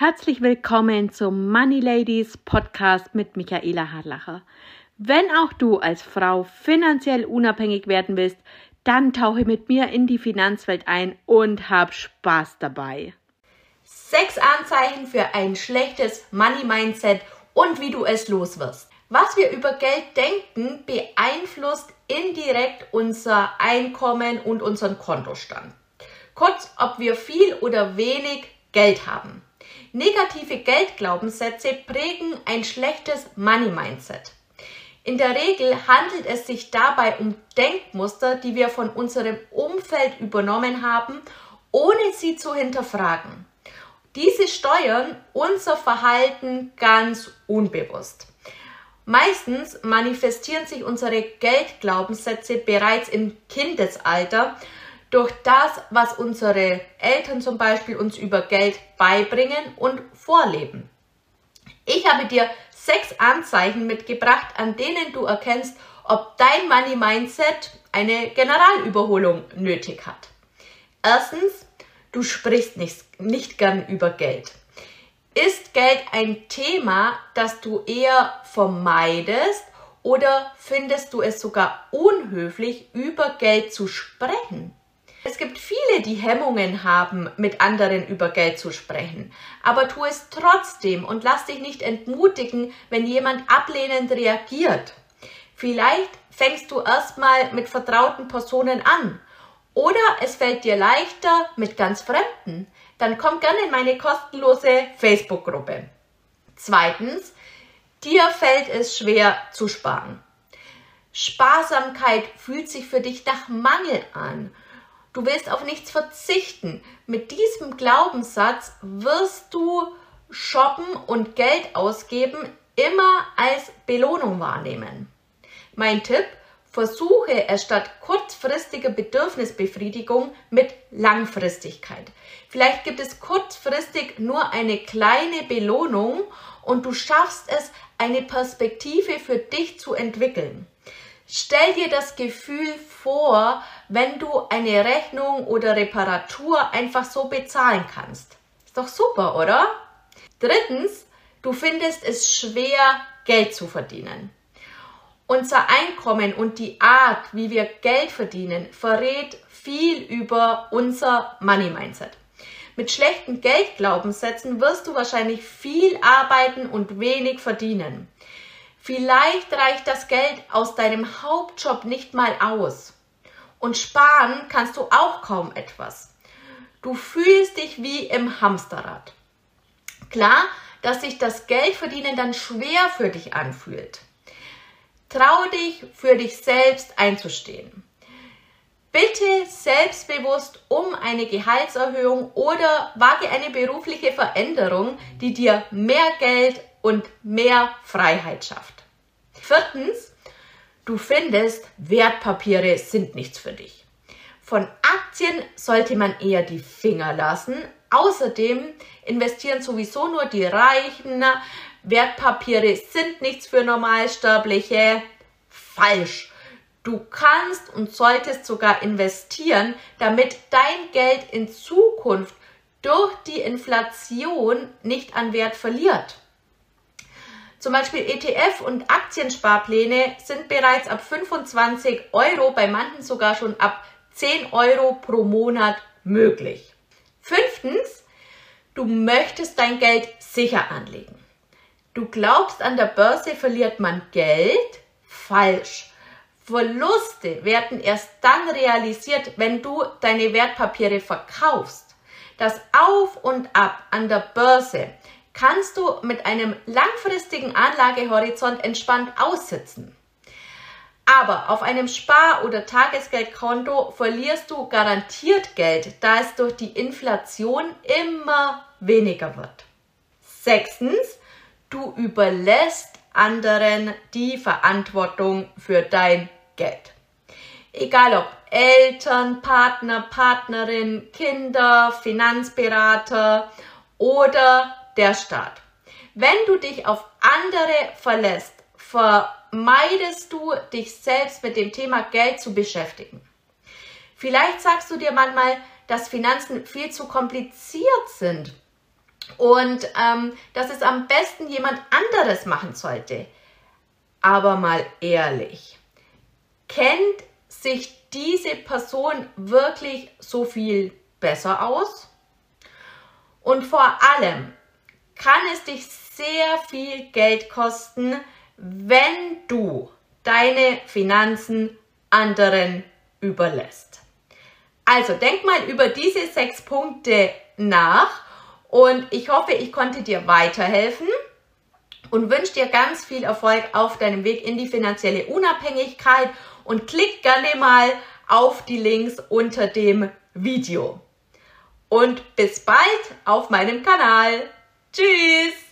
Herzlich willkommen zum Money Ladies Podcast mit Michaela Harlacher. Wenn auch du als Frau finanziell unabhängig werden willst, dann tauche mit mir in die Finanzwelt ein und hab Spaß dabei. Sechs Anzeichen für ein schlechtes Money Mindset und wie du es loswirst. Was wir über Geld denken, beeinflusst indirekt unser Einkommen und unseren Kontostand. Kurz, ob wir viel oder wenig Geld haben. Negative Geldglaubenssätze prägen ein schlechtes Money Mindset. In der Regel handelt es sich dabei um Denkmuster, die wir von unserem Umfeld übernommen haben, ohne sie zu hinterfragen. Diese steuern unser Verhalten ganz unbewusst. Meistens manifestieren sich unsere Geldglaubenssätze bereits im Kindesalter durch das, was unsere Eltern zum Beispiel uns über Geld beibringen und vorleben. Ich habe dir sechs Anzeichen mitgebracht, an denen du erkennst, ob dein Money Mindset eine Generalüberholung nötig hat. Erstens, du sprichst nicht, nicht gern über Geld. Ist Geld ein Thema, das du eher vermeidest oder findest du es sogar unhöflich, über Geld zu sprechen? Es gibt viele, die Hemmungen haben, mit anderen über Geld zu sprechen. Aber tu es trotzdem und lass dich nicht entmutigen, wenn jemand ablehnend reagiert. Vielleicht fängst du erstmal mit vertrauten Personen an. Oder es fällt dir leichter mit ganz Fremden. Dann komm gerne in meine kostenlose Facebook-Gruppe. Zweitens, dir fällt es schwer zu sparen. Sparsamkeit fühlt sich für dich nach Mangel an. Du willst auf nichts verzichten. Mit diesem Glaubenssatz wirst du shoppen und Geld ausgeben immer als Belohnung wahrnehmen. Mein Tipp, versuche es statt kurzfristiger Bedürfnisbefriedigung mit Langfristigkeit. Vielleicht gibt es kurzfristig nur eine kleine Belohnung und du schaffst es, eine Perspektive für dich zu entwickeln. Stell dir das Gefühl vor, wenn du eine Rechnung oder Reparatur einfach so bezahlen kannst. Ist doch super, oder? Drittens, du findest es schwer, Geld zu verdienen. Unser Einkommen und die Art, wie wir Geld verdienen, verrät viel über unser Money Mindset. Mit schlechten Geldglaubenssätzen wirst du wahrscheinlich viel arbeiten und wenig verdienen. Vielleicht reicht das Geld aus deinem Hauptjob nicht mal aus. Und sparen kannst du auch kaum etwas. Du fühlst dich wie im Hamsterrad. Klar, dass sich das Geldverdienen dann schwer für dich anfühlt. Trau dich, für dich selbst einzustehen. Bitte selbstbewusst um eine Gehaltserhöhung oder wage eine berufliche Veränderung, die dir mehr Geld und mehr Freiheit schafft. Viertens, du findest, Wertpapiere sind nichts für dich. Von Aktien sollte man eher die Finger lassen. Außerdem investieren sowieso nur die Reichen. Wertpapiere sind nichts für Normalsterbliche. Falsch. Du kannst und solltest sogar investieren, damit dein Geld in Zukunft durch die Inflation nicht an Wert verliert. Zum Beispiel ETF und Aktiensparpläne sind bereits ab 25 Euro, bei manchen sogar schon ab 10 Euro pro Monat möglich. Fünftens, du möchtest dein Geld sicher anlegen. Du glaubst, an der Börse verliert man Geld? Falsch. Verluste werden erst dann realisiert, wenn du deine Wertpapiere verkaufst. Das Auf und Ab an der Börse kannst du mit einem langfristigen Anlagehorizont entspannt aussitzen. Aber auf einem Spar- oder Tagesgeldkonto verlierst du garantiert Geld, da es durch die Inflation immer weniger wird. Sechstens, du überlässt anderen die Verantwortung für dein Geld. Egal ob Eltern, Partner, Partnerin, Kinder, Finanzberater oder der Staat. Wenn du dich auf andere verlässt, vermeidest du dich selbst mit dem Thema Geld zu beschäftigen. Vielleicht sagst du dir manchmal, dass Finanzen viel zu kompliziert sind und ähm, dass es am besten jemand anderes machen sollte. Aber mal ehrlich, kennt sich diese Person wirklich so viel besser aus? Und vor allem kann es dich sehr viel Geld kosten, wenn du deine Finanzen anderen überlässt. Also denk mal über diese sechs Punkte nach und ich hoffe, ich konnte dir weiterhelfen und wünsche dir ganz viel Erfolg auf deinem Weg in die finanzielle Unabhängigkeit und klick gerne mal auf die Links unter dem Video. Und bis bald auf meinem Kanal. Tschüss!